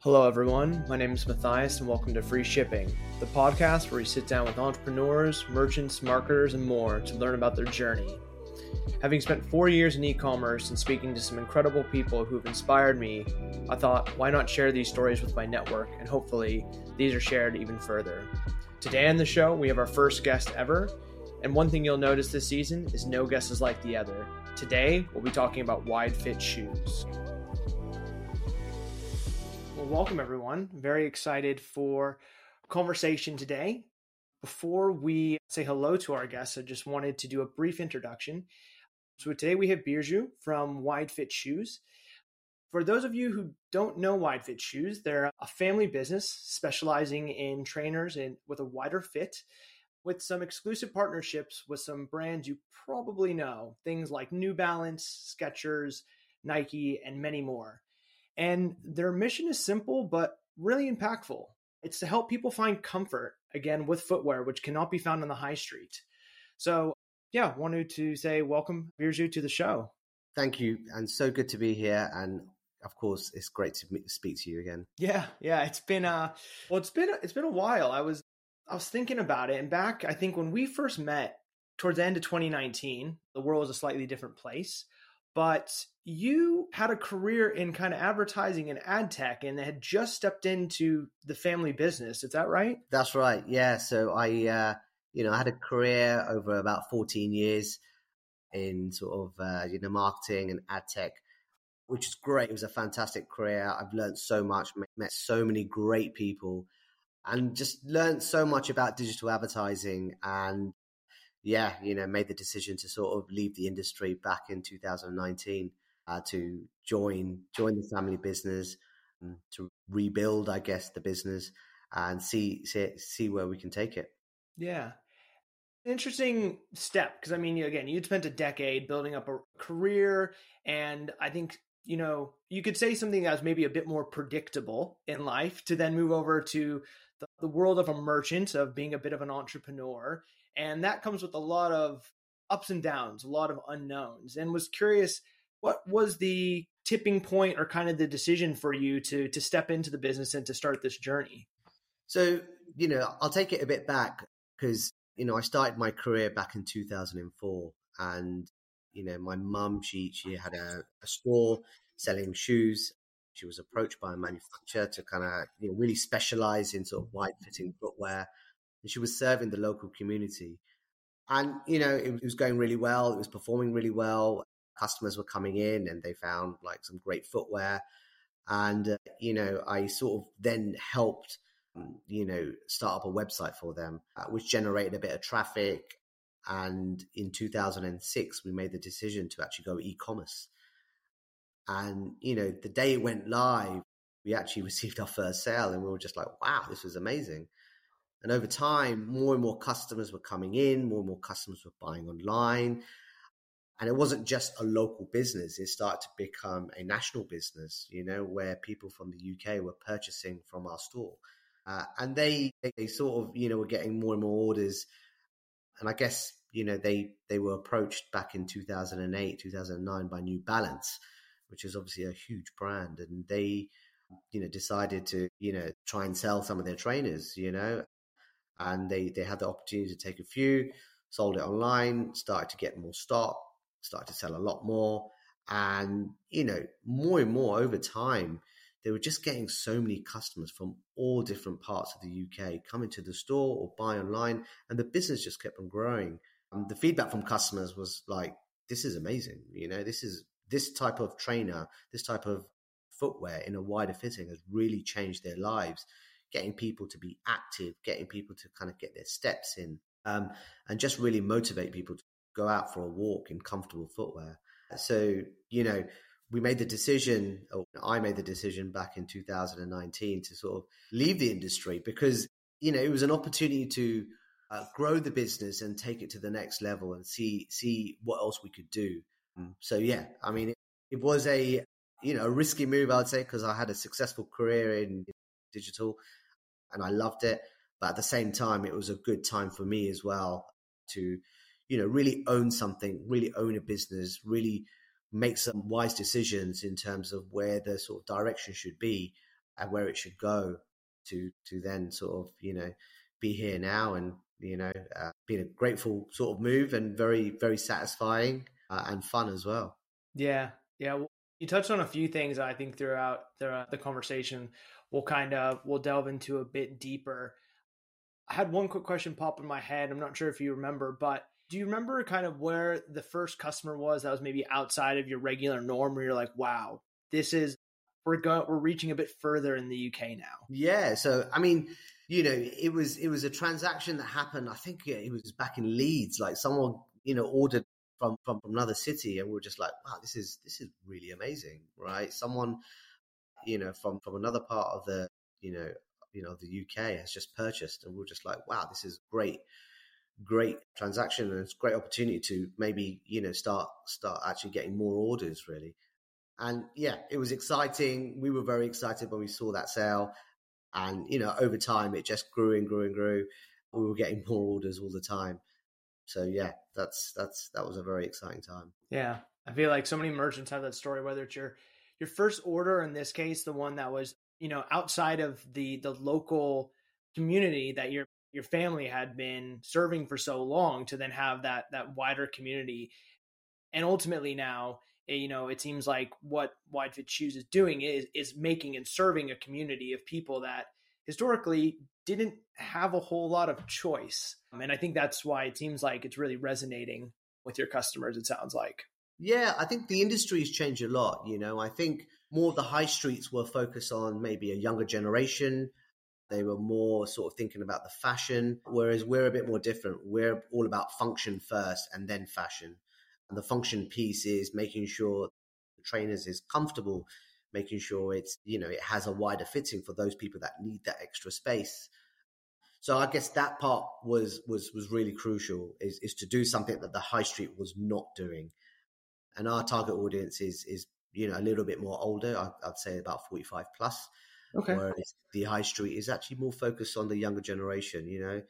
Hello, everyone. My name is Matthias, and welcome to Free Shipping, the podcast where we sit down with entrepreneurs, merchants, marketers, and more to learn about their journey. Having spent four years in e commerce and speaking to some incredible people who have inspired me, I thought, why not share these stories with my network? And hopefully, these are shared even further. Today on the show, we have our first guest ever. And one thing you'll notice this season is no guest is like the other. Today, we'll be talking about wide fit shoes. Well, welcome everyone. Very excited for conversation today. Before we say hello to our guests, I just wanted to do a brief introduction. So today we have Birju from Wide Fit Shoes. For those of you who don't know Wide Fit Shoes, they're a family business specializing in trainers and with a wider fit with some exclusive partnerships with some brands you probably know, things like New Balance, Skechers, Nike, and many more. And their mission is simple but really impactful. It's to help people find comfort again with footwear, which cannot be found on the high street. So, yeah, wanted to say welcome, Birju, to the show. Thank you, and so good to be here. And of course, it's great to speak to you again. Yeah, yeah, it's been uh, well, it's been it's been a while. I was I was thinking about it, and back I think when we first met towards the end of 2019, the world was a slightly different place but you had a career in kind of advertising and ad tech and had just stepped into the family business. Is that right? That's right. Yeah. So I, uh, you know, I had a career over about 14 years in sort of, uh, you know, marketing and ad tech, which is great. It was a fantastic career. I've learned so much, met so many great people and just learned so much about digital advertising and yeah, you know, made the decision to sort of leave the industry back in 2019 uh, to join join the family business um, to rebuild, I guess, the business and see see see where we can take it. Yeah, interesting step because I mean, again, you'd spent a decade building up a career, and I think you know you could say something that was maybe a bit more predictable in life to then move over to the, the world of a merchant of being a bit of an entrepreneur and that comes with a lot of ups and downs, a lot of unknowns. And was curious, what was the tipping point or kind of the decision for you to to step into the business and to start this journey? So, you know, I'll take it a bit back because, you know, I started my career back in 2004 and, you know, my mum, she, she had a, a store selling shoes. She was approached by a manufacturer to kind of, you know, really specialize in sort of wide fitting footwear and she was serving the local community. And, you know, it, was going really well. It was performing really well. Customers were coming in and they found like some great footwear. And, uh, you know, I sort of then helped, um, you know, start up a website for them, uh, which generated a bit of traffic. And in 2006, we made the decision to actually go e commerce. And, you know, the day it went live, we actually received our first sale and we were just like, wow, this was amazing. And over time, more and more customers were coming in, more and more customers were buying online. And it wasn't just a local business, it started to become a national business, you know, where people from the UK were purchasing from our store. Uh, and they, they sort of, you know, were getting more and more orders. And I guess, you know, they, they were approached back in 2008, 2009 by New Balance, which is obviously a huge brand. And they, you know, decided to, you know, try and sell some of their trainers, you know, and they they had the opportunity to take a few, sold it online, started to get more stock, started to sell a lot more, and you know more and more over time. They were just getting so many customers from all different parts of the UK coming to the store or buy online, and the business just kept on growing. And the feedback from customers was like, "This is amazing! You know, this is this type of trainer, this type of footwear in a wider fitting has really changed their lives getting people to be active, getting people to kind of get their steps in, um, and just really motivate people to go out for a walk in comfortable footwear. So, you know, we made the decision, or I made the decision back in 2019 to sort of leave the industry because, you know, it was an opportunity to uh, grow the business and take it to the next level and see see what else we could do. Um, so, yeah, I mean, it, it was a you know a risky move, I'd say, because I had a successful career in digital and I loved it. But at the same time, it was a good time for me as well to, you know, really own something, really own a business, really make some wise decisions in terms of where the sort of direction should be. and where it should go to to then sort of you know be here now and you know uh, being a grateful sort of move and very very satisfying uh, and fun as well. Yeah, yeah. You touched on a few things I think throughout the, the conversation. We'll kind of we'll delve into a bit deeper. I had one quick question pop in my head. I'm not sure if you remember, but do you remember kind of where the first customer was that was maybe outside of your regular norm where you're like, wow, this is we're going we're reaching a bit further in the UK now. Yeah, so I mean, you know, it was it was a transaction that happened. I think it was back in Leeds. Like someone, you know, ordered from from, from another city, and we are just like, wow, this is this is really amazing, right? Someone, you know, from from another part of the, you know, you know, the UK has just purchased, and we we're just like, wow, this is great great transaction and it's a great opportunity to maybe you know start start actually getting more orders really and yeah, it was exciting. We were very excited when we saw that sale. And, you know, over time, it just grew and grew and grew. We were getting more orders all the time. So yeah, that's, that's, that was a very exciting time. Yeah. I feel like so many merchants have that story, whether it's your, your first order, in this case, the one that was, you know, outside of the, the local community that your, your family had been serving for so long to then have that, that wider community. And ultimately now Eh, you know, it seems like what wide fit Shoes is doing is is making and serving a community of people that historically didn't have a whole lot of choice. And I think that's why it seems like it's really resonating with your customers, it sounds like. Yeah, I think the industry has changed a lot. You know, I think more of the high streets were focused on maybe a younger generation. They were more sort of thinking about the fashion, whereas we're a bit more different. We're all about function first and then fashion. And the function piece is making sure the trainers is comfortable, making sure it's, you know, it has a wider fitting for those people that need that extra space. So I guess that part was was was really crucial is is to do something that the high street was not doing. And our target audience is is you know a little bit more older. I, would say about forty five plus. Okay. Whereas the high street is actually more focused on the younger generation. You know,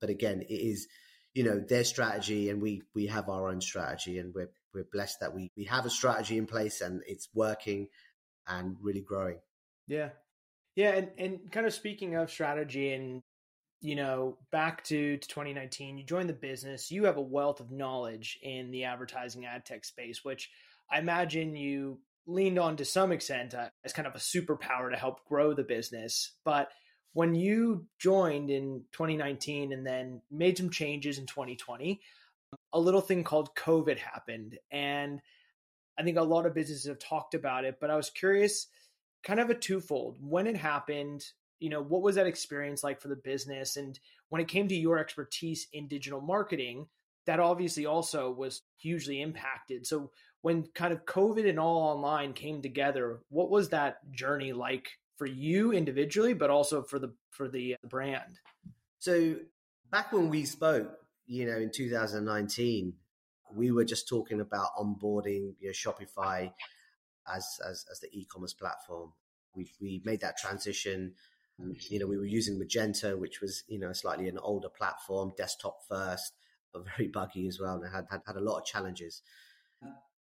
but again, it is you know their strategy and we we have our own strategy and we're we're blessed that we we have a strategy in place and it's working and really growing yeah yeah and and kind of speaking of strategy and you know back to, to 2019 you joined the business you have a wealth of knowledge in the advertising ad tech space which i imagine you leaned on to some extent uh, as kind of a superpower to help grow the business but when you joined in 2019 and then made some changes in 2020, a little thing called COVID happened. And I think a lot of businesses have talked about it, but I was curious, kind of a twofold. When it happened, you know, what was that experience like for the business? And when it came to your expertise in digital marketing, that obviously also was hugely impacted. So when kind of COVID and all online came together, what was that journey like for you individually, but also for the for the uh, brand. So back when we spoke, you know, in 2019, we were just talking about onboarding you know, Shopify as, as as the e-commerce platform. We we made that transition. You know, we were using Magento, which was you know slightly an older platform, desktop first, but very buggy as well, and had had, had a lot of challenges.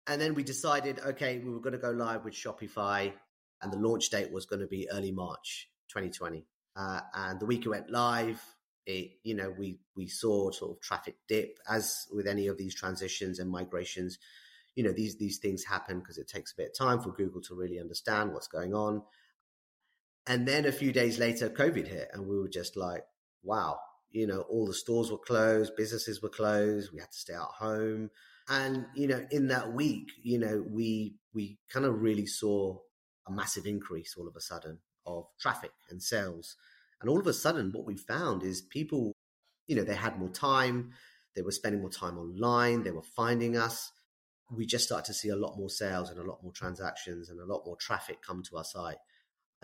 And then we decided, okay, we were going to go live with Shopify and the launch date was going to be early March 2020. Uh, and the week it went live, it you know we we saw sort of traffic dip as with any of these transitions and migrations. You know these these things happen because it takes a bit of time for Google to really understand what's going on. And then a few days later, COVID hit, and we were just like, wow, you know, all the stores were closed, businesses were closed, we had to stay at home. And, you know, in that week, you know, we we kind of really saw a massive increase all of a sudden of traffic and sales. And all of a sudden, what we found is people, you know, they had more time, they were spending more time online, they were finding us. We just started to see a lot more sales and a lot more transactions and a lot more traffic come to our site.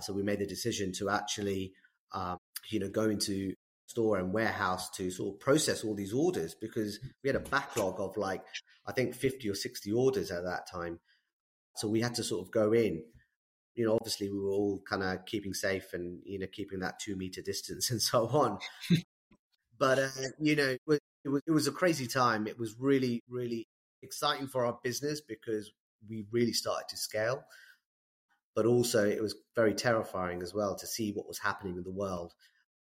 So we made the decision to actually, um, you know, go into store and warehouse to sort of process all these orders because we had a backlog of like, I think 50 or 60 orders at that time. So we had to sort of go in you know, obviously we were all kind of keeping safe and, you know, keeping that two meter distance and so on. but, uh, you know, it was, it was a crazy time. It was really, really exciting for our business because we really started to scale. But also it was very terrifying as well to see what was happening in the world.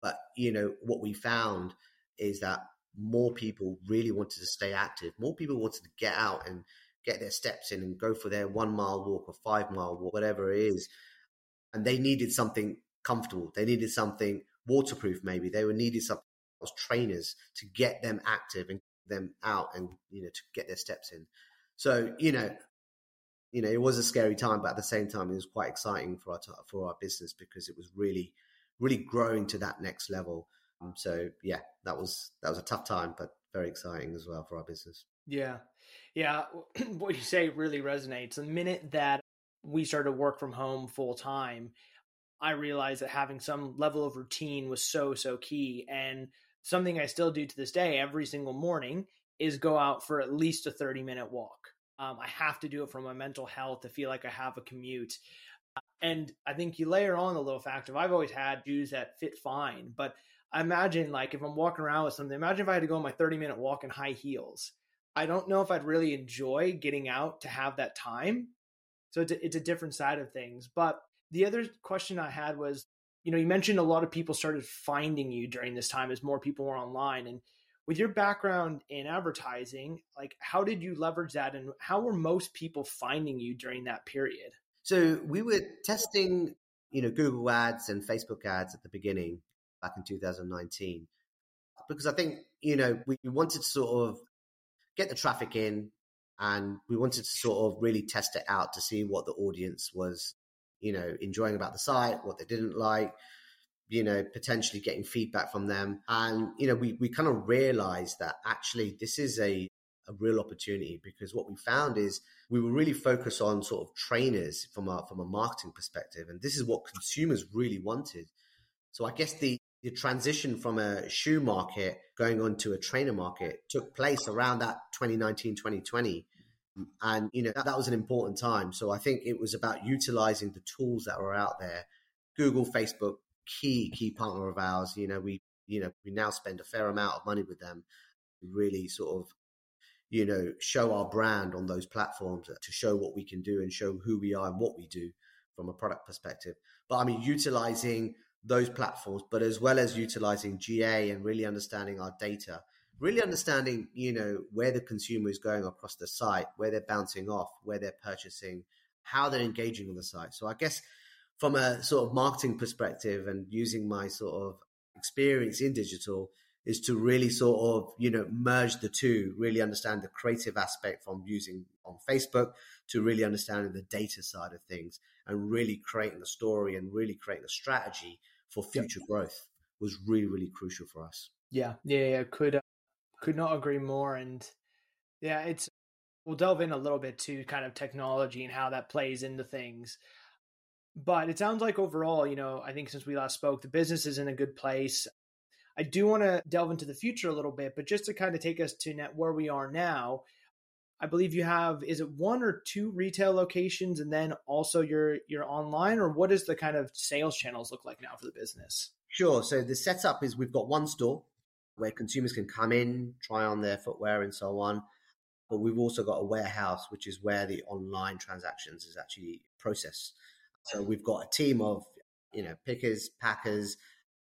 But you know what we found is that more people really wanted to stay active. More people wanted to get out and get their steps in and go for their one mile walk or five mile walk, whatever it is. And they needed something comfortable. They needed something waterproof, maybe. They were needed some trainers to get them active and them out and you know to get their steps in. So you know, you know, it was a scary time, but at the same time, it was quite exciting for our for our business because it was really, really growing to that next level. Um, so yeah, that was that was a tough time, but very exciting as well for our business. Yeah, yeah. what you say really resonates. The minute that we started to work from home full time, I realized that having some level of routine was so so key, and something I still do to this day every single morning is go out for at least a 30 minute walk. Um, I have to do it for my mental health to feel like I have a commute. And I think you layer on the little fact of I've always had shoes that fit fine, but I imagine like if I'm walking around with something, imagine if I had to go on my 30 minute walk in high heels. I don't know if I'd really enjoy getting out to have that time. So it's a, it's a different side of things. But the other question I had was you know, you mentioned a lot of people started finding you during this time as more people were online. And with your background in advertising, like how did you leverage that and how were most people finding you during that period? So we were testing, you know, Google ads and Facebook ads at the beginning back in 2019 because I think, you know, we wanted to sort of get the traffic in and we wanted to sort of really test it out to see what the audience was you know, enjoying about the site, what they didn't like, you know, potentially getting feedback from them. And, you know, we, we kind of realized that actually this is a, a real opportunity because what we found is we were really focused on sort of trainers from a, from a marketing perspective. And this is what consumers really wanted. So I guess the, the transition from a shoe market going on to a trainer market took place around that 2019, 2020 and, you know, that, that was an important time. So I think it was about utilizing the tools that were out there. Google, Facebook, key, key partner of ours. You know, we, you know, we now spend a fair amount of money with them. really sort of, you know, show our brand on those platforms uh, to show what we can do and show who we are and what we do from a product perspective. But I mean, utilizing those platforms, but as well as utilizing GA and really understanding our data really understanding, you know, where the consumer is going across the site, where they're bouncing off, where they're purchasing, how they're engaging on the site. So I guess from a sort of marketing perspective and using my sort of experience in digital is to really sort of, you know, merge the two, really understand the creative aspect from using on Facebook to really understanding the data side of things and really creating a story and really creating a strategy for future yep. growth was really, really crucial for us. Yeah, yeah, yeah. Could uh, could not agree more. And yeah, it's we'll delve in a little bit to kind of technology and how that plays into things. But it sounds like overall, you know, I think since we last spoke, the business is in a good place. I do want to delve into the future a little bit, but just to kind of take us to net where we are now, I believe you have is it one or two retail locations and then also your your online or what does the kind of sales channels look like now for the business? Sure. So the setup is we've got one store where consumers can come in, try on their footwear and so on. But we've also got a warehouse, which is where the online transactions is actually processed. So we've got a team of, you know, pickers, packers.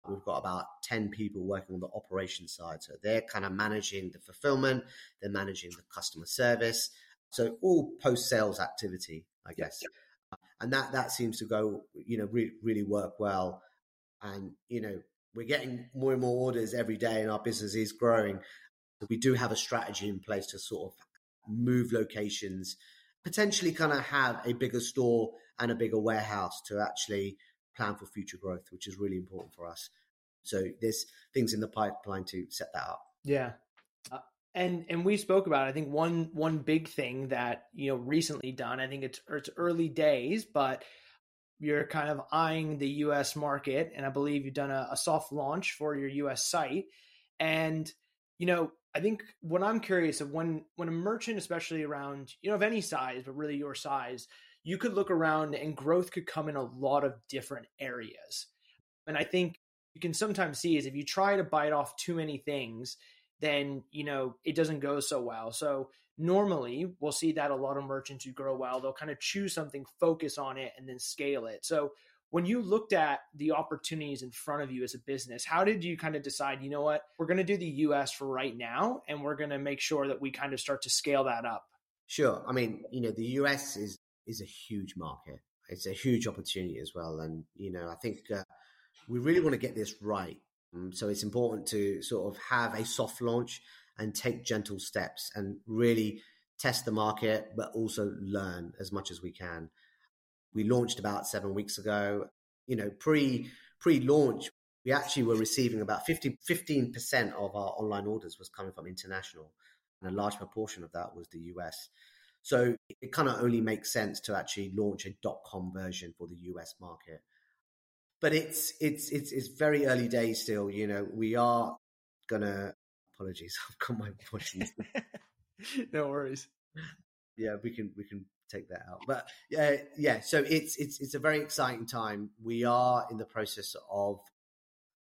We've got about 10 people working on the operation side. So they're kind of managing the fulfillment, they're managing the customer service. So all post sales activity, I guess. And that, that seems to go, you know, re- really work well. And, you know, we're getting more and more orders every day and our business is growing. We do have a strategy in place to sort of move locations, potentially kind of have a bigger store and a bigger warehouse to actually plan for future growth, which is really important for us. So there's things in the pipeline to set that up. Yeah. Uh, and and we spoke about. I think one one big thing that you know recently done. I think it's it's early days, but you're kind of eyeing the US market, and I believe you've done a, a soft launch for your US site. And, you know, I think what I'm curious of when when a merchant, especially around, you know, of any size, but really your size, you could look around and growth could come in a lot of different areas. And I think you can sometimes see is if you try to bite off too many things, then you know it doesn't go so well. So normally we'll see that a lot of merchants who grow well, they'll kind of choose something, focus on it, and then scale it. So when you looked at the opportunities in front of you as a business, how did you kind of decide, you know what, we're going to do the US for right now, and we're going to make sure that we kind of start to scale that up? Sure. I mean, you know, the US is is a huge market. It's a huge opportunity as well, and you know, I think uh, we really want to get this right. Um, so it's important to sort of have a soft launch and take gentle steps and really test the market, but also learn as much as we can. We launched about seven weeks ago. You know, pre pre launch, we actually were receiving about 15 percent of our online orders was coming from international, and a large proportion of that was the US. So it kind of only makes sense to actually launch a dot com version for the US market. But it's it's it's it's very early days still. You know, we are gonna. Apologies, I've got my voice. no worries. Yeah, we can we can take that out. But yeah, yeah. So it's it's it's a very exciting time. We are in the process of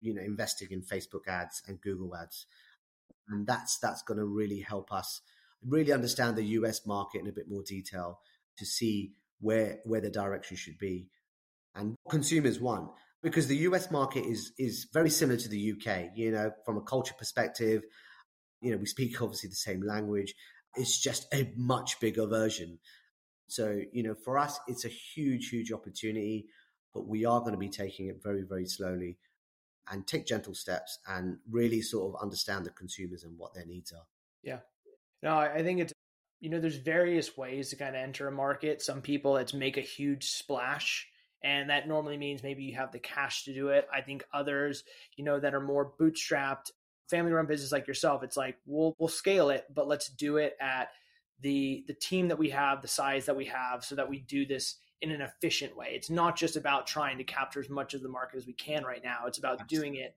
you know investing in Facebook ads and Google ads, and that's that's going to really help us really understand the US market in a bit more detail to see where where the direction should be. And what consumers want because the US market is is very similar to the UK you know from a culture perspective you know we speak obviously the same language. It's just a much bigger version. So you know for us it's a huge huge opportunity but we are going to be taking it very very slowly and take gentle steps and really sort of understand the consumers and what their needs are. Yeah no, I think it's you know there's various ways to kind of enter a market. Some people it's make a huge splash and that normally means maybe you have the cash to do it. I think others, you know, that are more bootstrapped, family run business like yourself, it's like we'll we'll scale it, but let's do it at the the team that we have, the size that we have so that we do this in an efficient way. It's not just about trying to capture as much of the market as we can right now. It's about Absolutely. doing it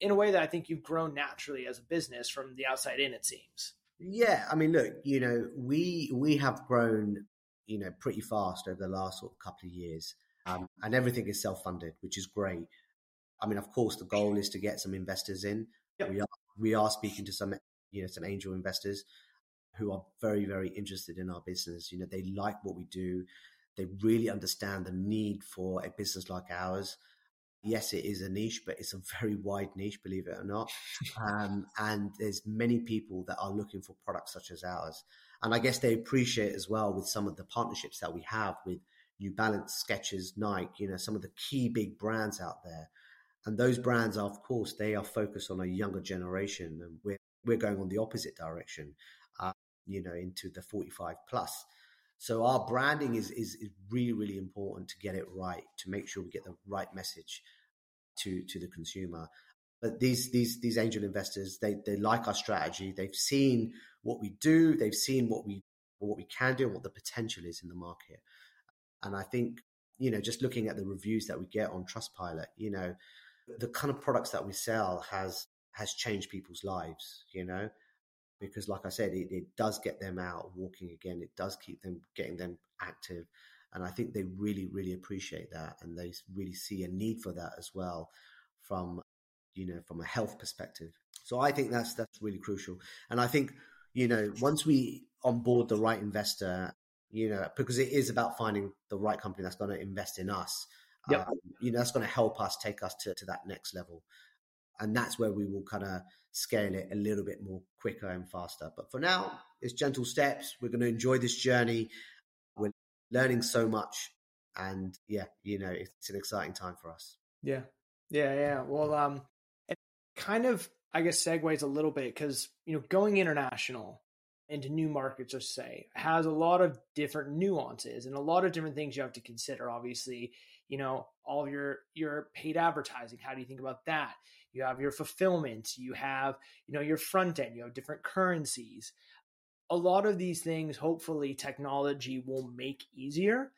in a way that I think you've grown naturally as a business from the outside in it seems. Yeah, I mean, look, you know, we we have grown, you know, pretty fast over the last sort of couple of years, um, and everything is self funded, which is great. I mean, of course, the goal is to get some investors in. Yep. We are we are speaking to some, you know, some angel investors who are very very interested in our business. You know, they like what we do. They really understand the need for a business like ours yes, it is a niche, but it's a very wide niche, believe it or not. Um, and there's many people that are looking for products such as ours. And I guess they appreciate as well with some of the partnerships that we have with New Balance, Skechers, Nike, you know, some of the key big brands out there. And those brands are, of course, they are focused on a younger generation. And we're, we're going on the opposite direction, uh, you know, into the 45 plus. So our branding is, is, is really, really important to get it right, to make sure we get the right message to, to the consumer. But these, these, these angel investors, they, they like our strategy. They've seen what we do. They've seen what we, what we can do and what the potential is in the market. And I think, you know, just looking at the reviews that we get on Trustpilot, you know, the kind of products that we sell has, has changed people's lives, you know, because like I said, it, it does get them out walking again. It does keep them getting them active. And I think they really, really appreciate that. And they really see a need for that as well from, you know, from a health perspective. So I think that's, that's really crucial. And I think, you know, once we onboard the right investor, you know, because it is about finding the right company that's going to invest in us. Yep. Um, you know, that's going to help us take us to, to that next level and that's where we will kind of scale it a little bit more quicker and faster. But for now, it's gentle steps. We're going to enjoy this journey. We're learning so much, and yeah, you know, it's an exciting time for us. Yeah, yeah, yeah. Well, um, it kind of, I guess, segues a little bit because you know, going international into new markets, let's say, has a lot of different nuances and a lot of different things you have to consider. Obviously, you know, all of your your paid advertising. How do you think about that? You have your fulfillment. You have, you know, your front end. You have different currencies. A lot of these things, hopefully, technology will make easier.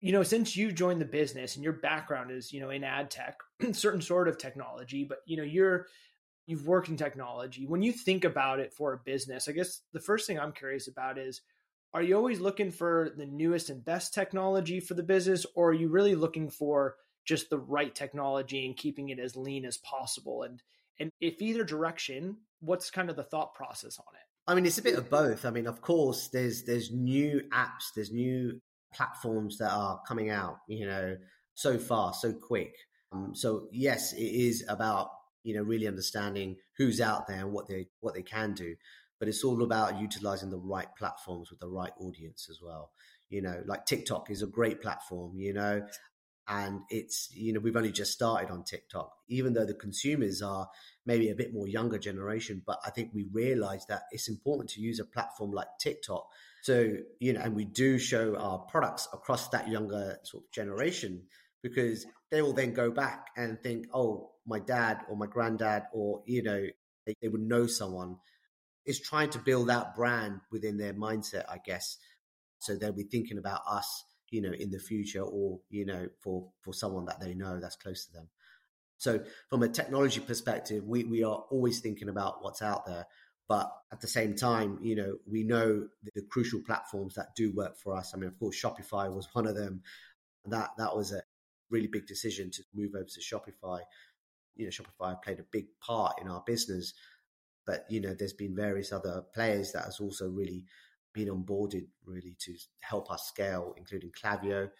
You know, since you joined the business and your background is, you know, in ad tech, certain sort of technology, but you know, you're you've worked in technology. When you think about it for a business, I guess the first thing I'm curious about is are you always looking for the newest and best technology for the business or are you really looking for just the right technology and keeping it as lean as possible and And if either direction, what's kind of the thought process on it? I mean, it's a bit of both. I mean, of course, there's there's new apps, there's new platforms that are coming out, you know, so fast, so quick. Um, so yes, it is about you know really understanding who's out there and what they what they can do, but it's all about utilizing the right platforms with the right audience as well. You know, like TikTok is a great platform. You know, and it's you know we've only just started on TikTok, even though the consumers are maybe a bit more younger generation. But I think we realize that it's important to use a platform like TikTok. So you know, and we do show our products across that younger sort of generation because they will then go back and think, oh, my dad or my granddad or you know they, they would know someone. Is trying to build that brand within their mindset, I guess. So they'll be thinking about us you know, in the future or, you know, for, for someone that they know that's close to them. So from a technology perspective, we, we are always thinking about what's out there. But at the same time, you know, we know the, the crucial platforms that do work for us. I mean, of course, Shopify was one of them. That that was a really big decision to move over to Shopify. You know, Shopify played a big part in our business, but you know, there's been various other players that has also really been onboarded really to help us scale, including Klaviyo,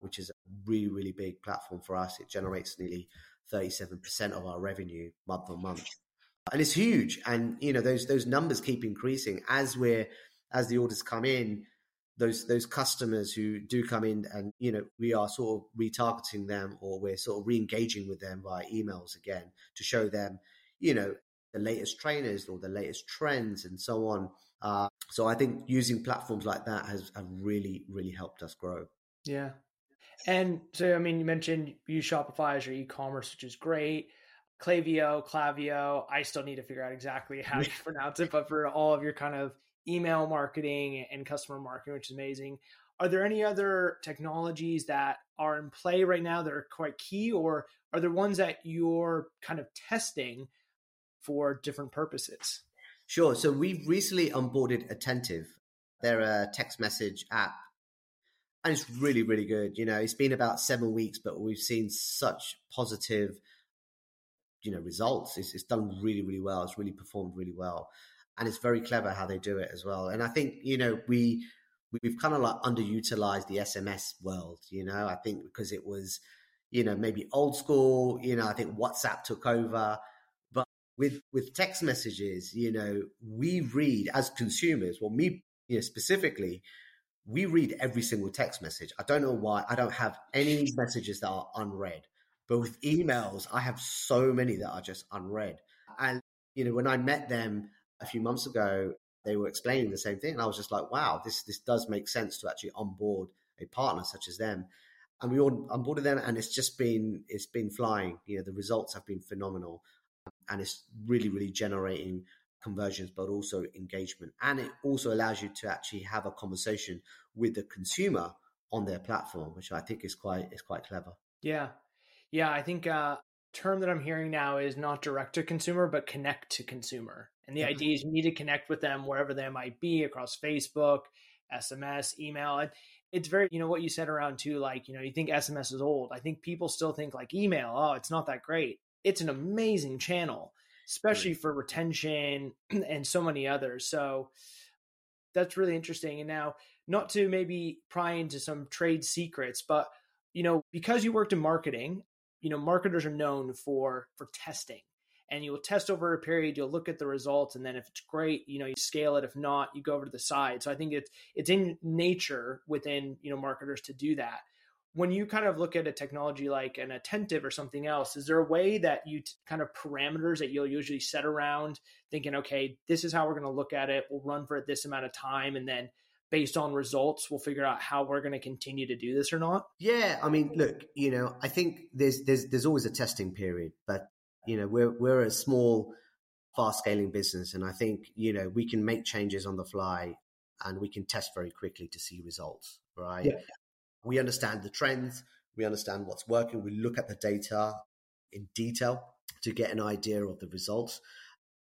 which is a really, really big platform for us. It generates nearly 37% of our revenue month on month. And it's huge. And, you know, those, those numbers keep increasing as we're, as the orders come in, those, those customers who do come in and, you know, we are sort of retargeting them or we're sort of re-engaging with them via emails again to show them, you know, the latest trainers or the latest trends and so on uh, so I think using platforms like that has have really really helped us grow. Yeah, and so I mean, you mentioned you Shopify as your e-commerce, which is great. Klaviyo, Klaviyo. I still need to figure out exactly how to pronounce it, but for all of your kind of email marketing and customer marketing, which is amazing. Are there any other technologies that are in play right now that are quite key, or are there ones that you're kind of testing for different purposes? Sure. So we've recently onboarded Attentive. They're a text message app. And it's really, really good. You know, it's been about seven weeks, but we've seen such positive, you know, results. It's, it's done really, really well. It's really performed really well. And it's very clever how they do it as well. And I think, you know, we, we've kind of like underutilized the SMS world, you know, I think because it was, you know, maybe old school, you know, I think WhatsApp took over with with text messages, you know, we read as consumers, well, me, you know, specifically, we read every single text message. I don't know why. I don't have any messages that are unread. But with emails, I have so many that are just unread. And, you know, when I met them a few months ago, they were explaining the same thing. And I was just like, wow, this this does make sense to actually onboard a partner such as them. And we all onboarded them and it's just been it's been flying. You know, the results have been phenomenal and it's really, really generating conversions, but also engagement. And it also allows you to actually have a conversation with the consumer on their platform, which I think is quite is quite clever. Yeah, yeah. I think uh, term that I'm hearing now is not direct to consumer, but connect to consumer. And the mm-hmm. idea is you need to connect with them wherever they might be across Facebook, SMS, email. It's very, you know, what you said around too, like, you know, you think SMS is old. I think people still think like email, oh, it's not that great it's an amazing channel, especially mm. for retention and so many others. So that's really interesting. And now, not to maybe pry into some trade secrets, but you know, because you worked in marketing, you know, marketers are known for for testing. And you will test over a period, you'll look at the results, and then if it's great, you know, you scale it. If not, you go over to the side. So I think it's it's in nature within, you know, marketers to do that when you kind of look at a technology like an attentive or something else is there a way that you t- kind of parameters that you'll usually set around thinking okay this is how we're going to look at it. We'll run for it this amount of time and then based on results we'll figure out how we're going to continue to do this or not yeah i mean look you know i think there's there's there's always a testing period but you know we're we're a small fast scaling business and i think you know we can make changes on the fly and we can test very quickly to see results right? Yeah we understand the trends, we understand what's working, we look at the data in detail to get an idea of the results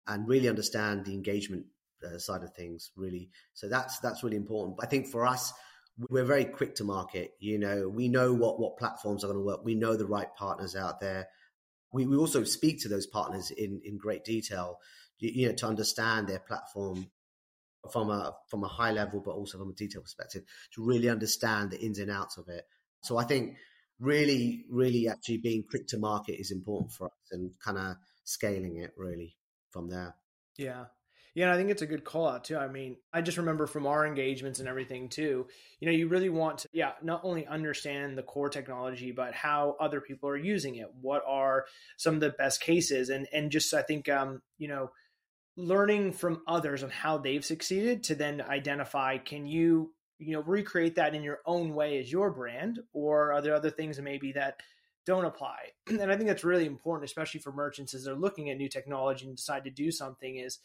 and really understand the engagement uh, side of things really. So that's that's really important. I think for us we're very quick to market you know. We know what what platforms are going to work. We know the right partners out there. We, we also speak to those partners in, in great detail, you, you know, to understand their platform from a from a high level, but also from a detail perspective, to really understand the ins and outs of it. So I think really, really actually being quick to market is important for us and kind of scaling it really from there. Yeah. Yeah, I think it's a good call out too. I mean, I just remember from our engagements and everything too, you know, you really want to, yeah, not only understand the core technology, but how other people are using it. What are some of the best cases? And and just I think um, you know, learning from others on how they've succeeded to then identify can you you know recreate that in your own way as your brand or are there other things maybe that don't apply? And i think that's really important especially for merchants as they're looking at new technology and decide to do something is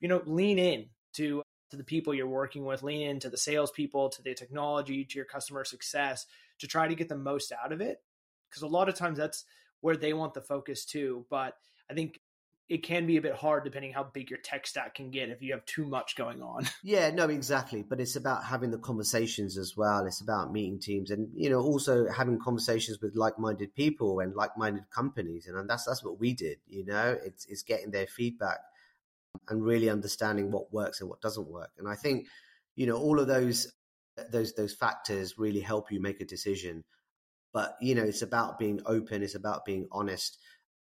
you know lean in to to the people you're working with lean into the salespeople to the technology to your customer success to try to get the most out of it. Because a lot of times that's where they want the focus too but i think it can be a bit hard depending how big your tech stack can get if you have too much going on. Yeah, no, exactly. But it's about having the conversations as well. It's about meeting teams and you know also having conversations with like-minded people and like-minded companies, and that's that's what we did. You know, it's it's getting their feedback and really understanding what works and what doesn't work. And I think you know all of those those those factors really help you make a decision. But you know, it's about being open. It's about being honest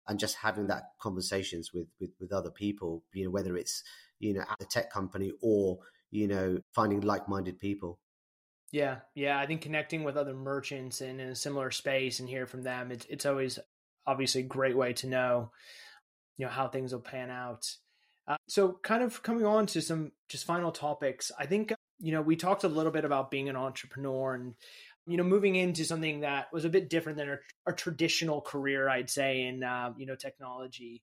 and just having that conversations with, with with other people you know whether it's you know at the tech company or you know finding like-minded people. Yeah yeah i think connecting with other merchants in, in a similar space and hear from them it's, it's always obviously a great way to know you know how things will pan out. Uh, so kind of coming on to some just final topics i think you know we talked a little bit about being an entrepreneur and you know, moving into something that was a bit different than our, traditional career, I'd say, in uh, you know technology.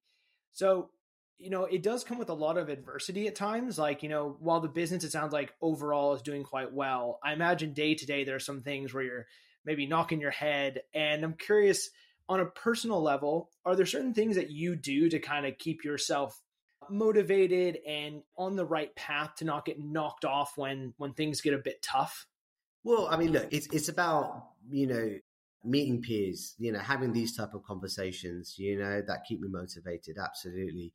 So, you know, it does come with a lot of adversity at times. Like, you know, while the business it sounds like overall is doing quite well, I imagine day to day there are some things where you're maybe knocking your head. And I'm curious, on a personal level, are there certain things that you do to kind of keep yourself motivated and on the right path to not get knocked off when when things get a bit tough? Well, I mean, look, it's it's about you know meeting peers, you know, having these type of conversations, you know, that keep me motivated. Absolutely,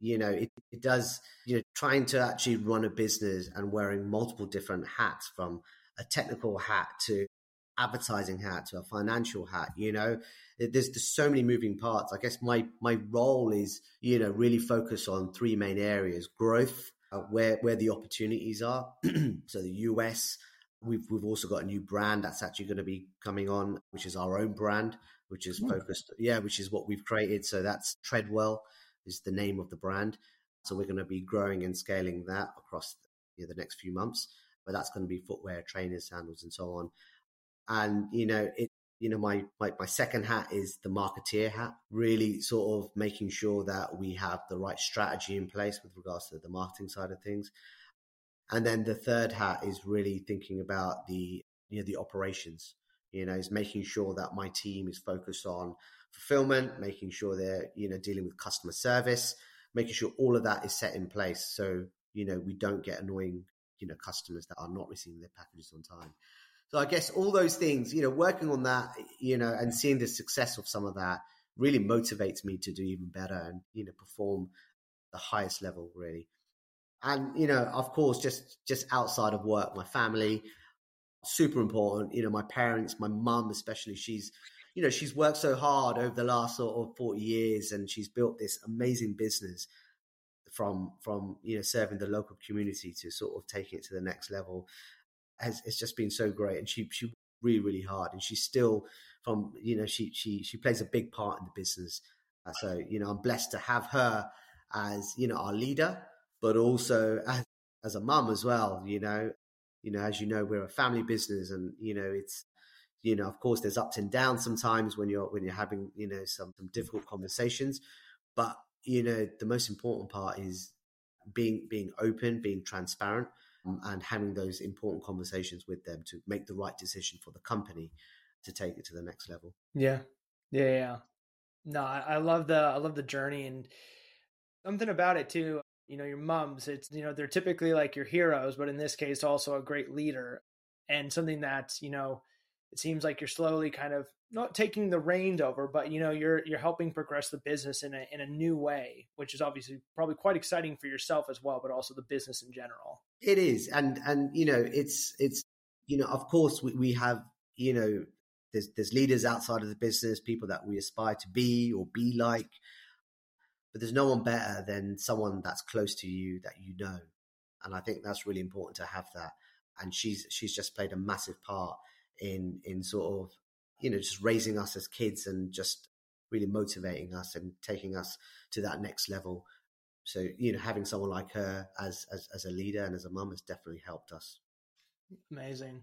you know, it it does. You know, trying to actually run a business and wearing multiple different hats, from a technical hat to advertising hat to a financial hat you know there's, there's so many moving parts i guess my my role is you know really focus on three main areas growth uh, where where the opportunities are so the us We've we've also got a new brand that's actually going to be coming on, which is our own brand, which is hmm. focused, yeah, which is what we've created. So that's Treadwell is the name of the brand. So we're going to be growing and scaling that across the, you know, the next few months. But that's going to be footwear, trainers, sandals, and so on. And you know, it you know, my, my, my second hat is the marketeer hat, really sort of making sure that we have the right strategy in place with regards to the marketing side of things. And then the third hat is really thinking about the you know the operations. You know, is making sure that my team is focused on fulfillment, making sure they're you know dealing with customer service, making sure all of that is set in place. So you know we don't get annoying you know customers that are not receiving their packages on time. So I guess all those things, you know, working on that, you know, and seeing the success of some of that really motivates me to do even better and you know perform the highest level really and you know of course just just outside of work my family super important you know my parents my mum especially she's you know she's worked so hard over the last sort of 40 years and she's built this amazing business from from you know serving the local community to sort of taking it to the next level has it's just been so great. And she she really really hard and she's still from you know she she she plays a big part in the business. Uh, so you know i'm blessed to have her as you know our leader but also as, as a mum as well. You know, you know, as you know, we're a family business, and you know, it's you know, of course, there's ups and downs sometimes when you're when you're having you know some some difficult conversations, but you know, the most important part is being being open, being transparent, um, and having those important conversations with them to make the right decision for the company to take it to the next level. Yeah, yeah, yeah. No, I love the I love the journey and something about it too you know your mums it's you know they're typically like your heroes but in this case also a great leader and something that you know it seems like you're slowly kind of not taking the reins over, but you know you're you're helping progress the business in a in a new way, which is obviously probably quite exciting for yourself as well, but also the business in general. It is, and and you know it's it's you know of course we, we have you know there's there's leaders outside of the business, people that we aspire to be or be like, but there's no one better than someone that's close to you that you know, and I think that's really important to have that. And she's she's just played a massive part in in sort of you know just raising us as kids and just really motivating us and taking us to that next level. So you know, having someone like her as as, as a leader and as a mum has definitely helped us. Amazing.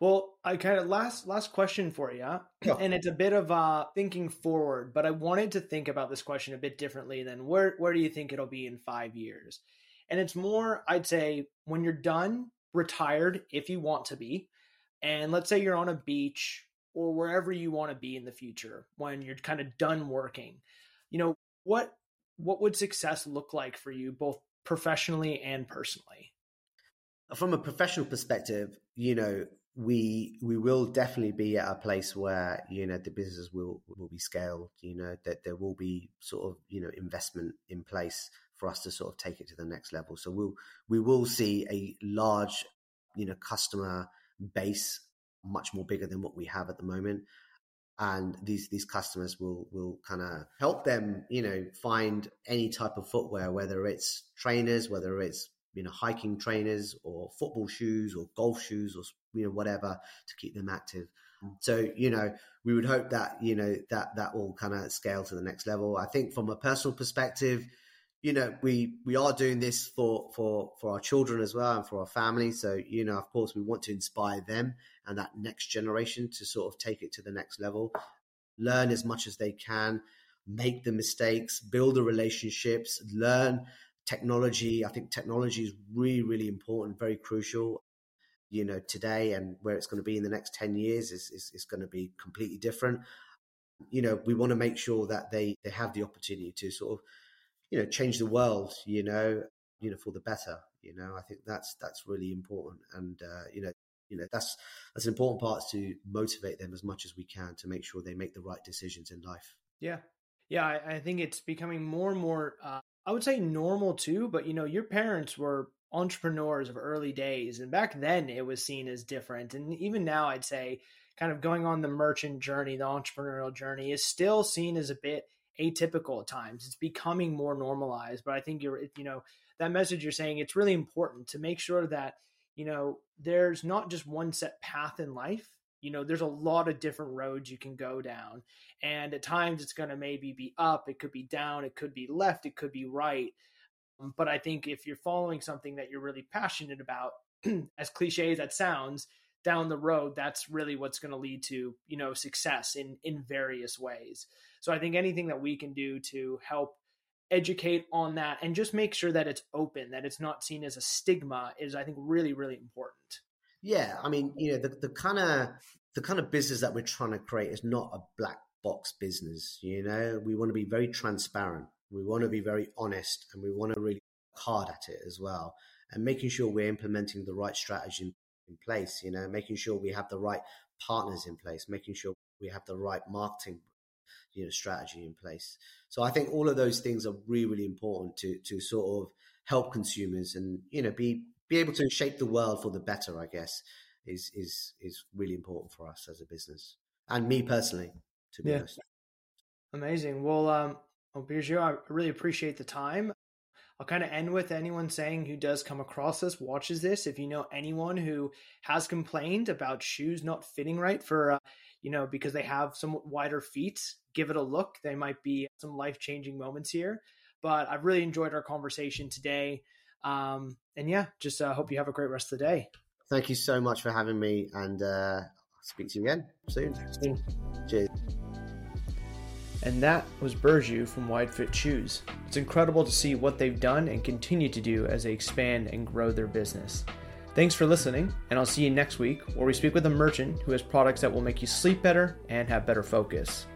Well, I kind of last last question for you, yeah. and it's a bit of uh, thinking forward, but I wanted to think about this question a bit differently than where where do you think it'll be in five years? And it's more, I'd say, when you're done, retired, if you want to be, and let's say you're on a beach or wherever you want to be in the future when you're kind of done working you know what what would success look like for you both professionally and personally from a professional perspective you know we we will definitely be at a place where you know the business will will be scaled you know that there will be sort of you know investment in place for us to sort of take it to the next level. So we'll we will see a large you know customer base much more bigger than what we have at the moment. And these these customers will will kind of help them you know find any type of footwear whether it's trainers whether it's you know hiking trainers or football shoes or golf shoes or you know whatever to keep them active. Mm. so you know we would hope that you know that that will kind of scale to the next level. I think from a personal perspective you know we we are doing this for for for our children as well and for our family. So you know of course we want to inspire them and that next generation to sort of take it to the next level. Learn as much as they can make the mistakes build the relationships learn technology i think technology is really really important very crucial. You know today and where it's going to be in the next 10 years is is, is going to be completely different. You know we want to make sure that they they have the opportunity to sort of you know change the world you know you know for the better you know. I think that's that's really important and uh, you know you know that's that's an important part to motivate them as much as we can to make sure they make the right decisions in life. Yeah. Yeah i, I think it's becoming more and more uh, i would say normal too but you know your parents were entrepreneurs of early days and back then it was seen as different and even now i'd say kind of going on the merchant journey the entrepreneurial journey is still seen as a bit atypical at times. It's becoming more normalized, but I think you're, you know, that message you're saying, it's really important to make sure that, you know, there's not just one set path in life. You know, there's a lot of different roads you can go down. And at times it's going to maybe be up, it could be down, it could be left, it could be right. Um, but I think if you're following something that you're really passionate about, as cliche as that sounds, down the road, that's really what's going to lead to, you know, success in in various ways. So I think anything that we can do to help educate on that and just make sure that it's open, that it's not seen as a stigma is I think really, really important. Yeah. I mean, you know, the, the kind of the kind of business that we're trying to create is not a black box business. You know, we want to be very transparent. We want to be very honest and we want to really hard at it as well. And making sure we're implementing the right strategy in, in place, you know, making sure we have the right partners in place, making sure we have the right marketing you know strategy in place. So I think all of those things are really really important to to sort of help consumers and you know be be able to shape the world for the better. I guess is is is really important for us as a business and me personally. To be yeah. honest, amazing. Well, um, well, I really appreciate the time. I'll kind of end with anyone saying who does come across this, watches this. If you know anyone who has complained about shoes not fitting right for, uh, you know, because they have somewhat wider feet, give it a look. They might be some life changing moments here. But I've really enjoyed our conversation today. Um, and yeah, just uh, hope you have a great rest of the day. Thank you so much for having me, and uh, I'll speak to you again soon. soon. Cheers. And that was Birju from Wide Fit Shoes. It's incredible to see what they've done and continue to do as they expand and grow their business. Thanks for listening, and I'll see you next week where we speak with a merchant who has products that will make you sleep better and have better focus.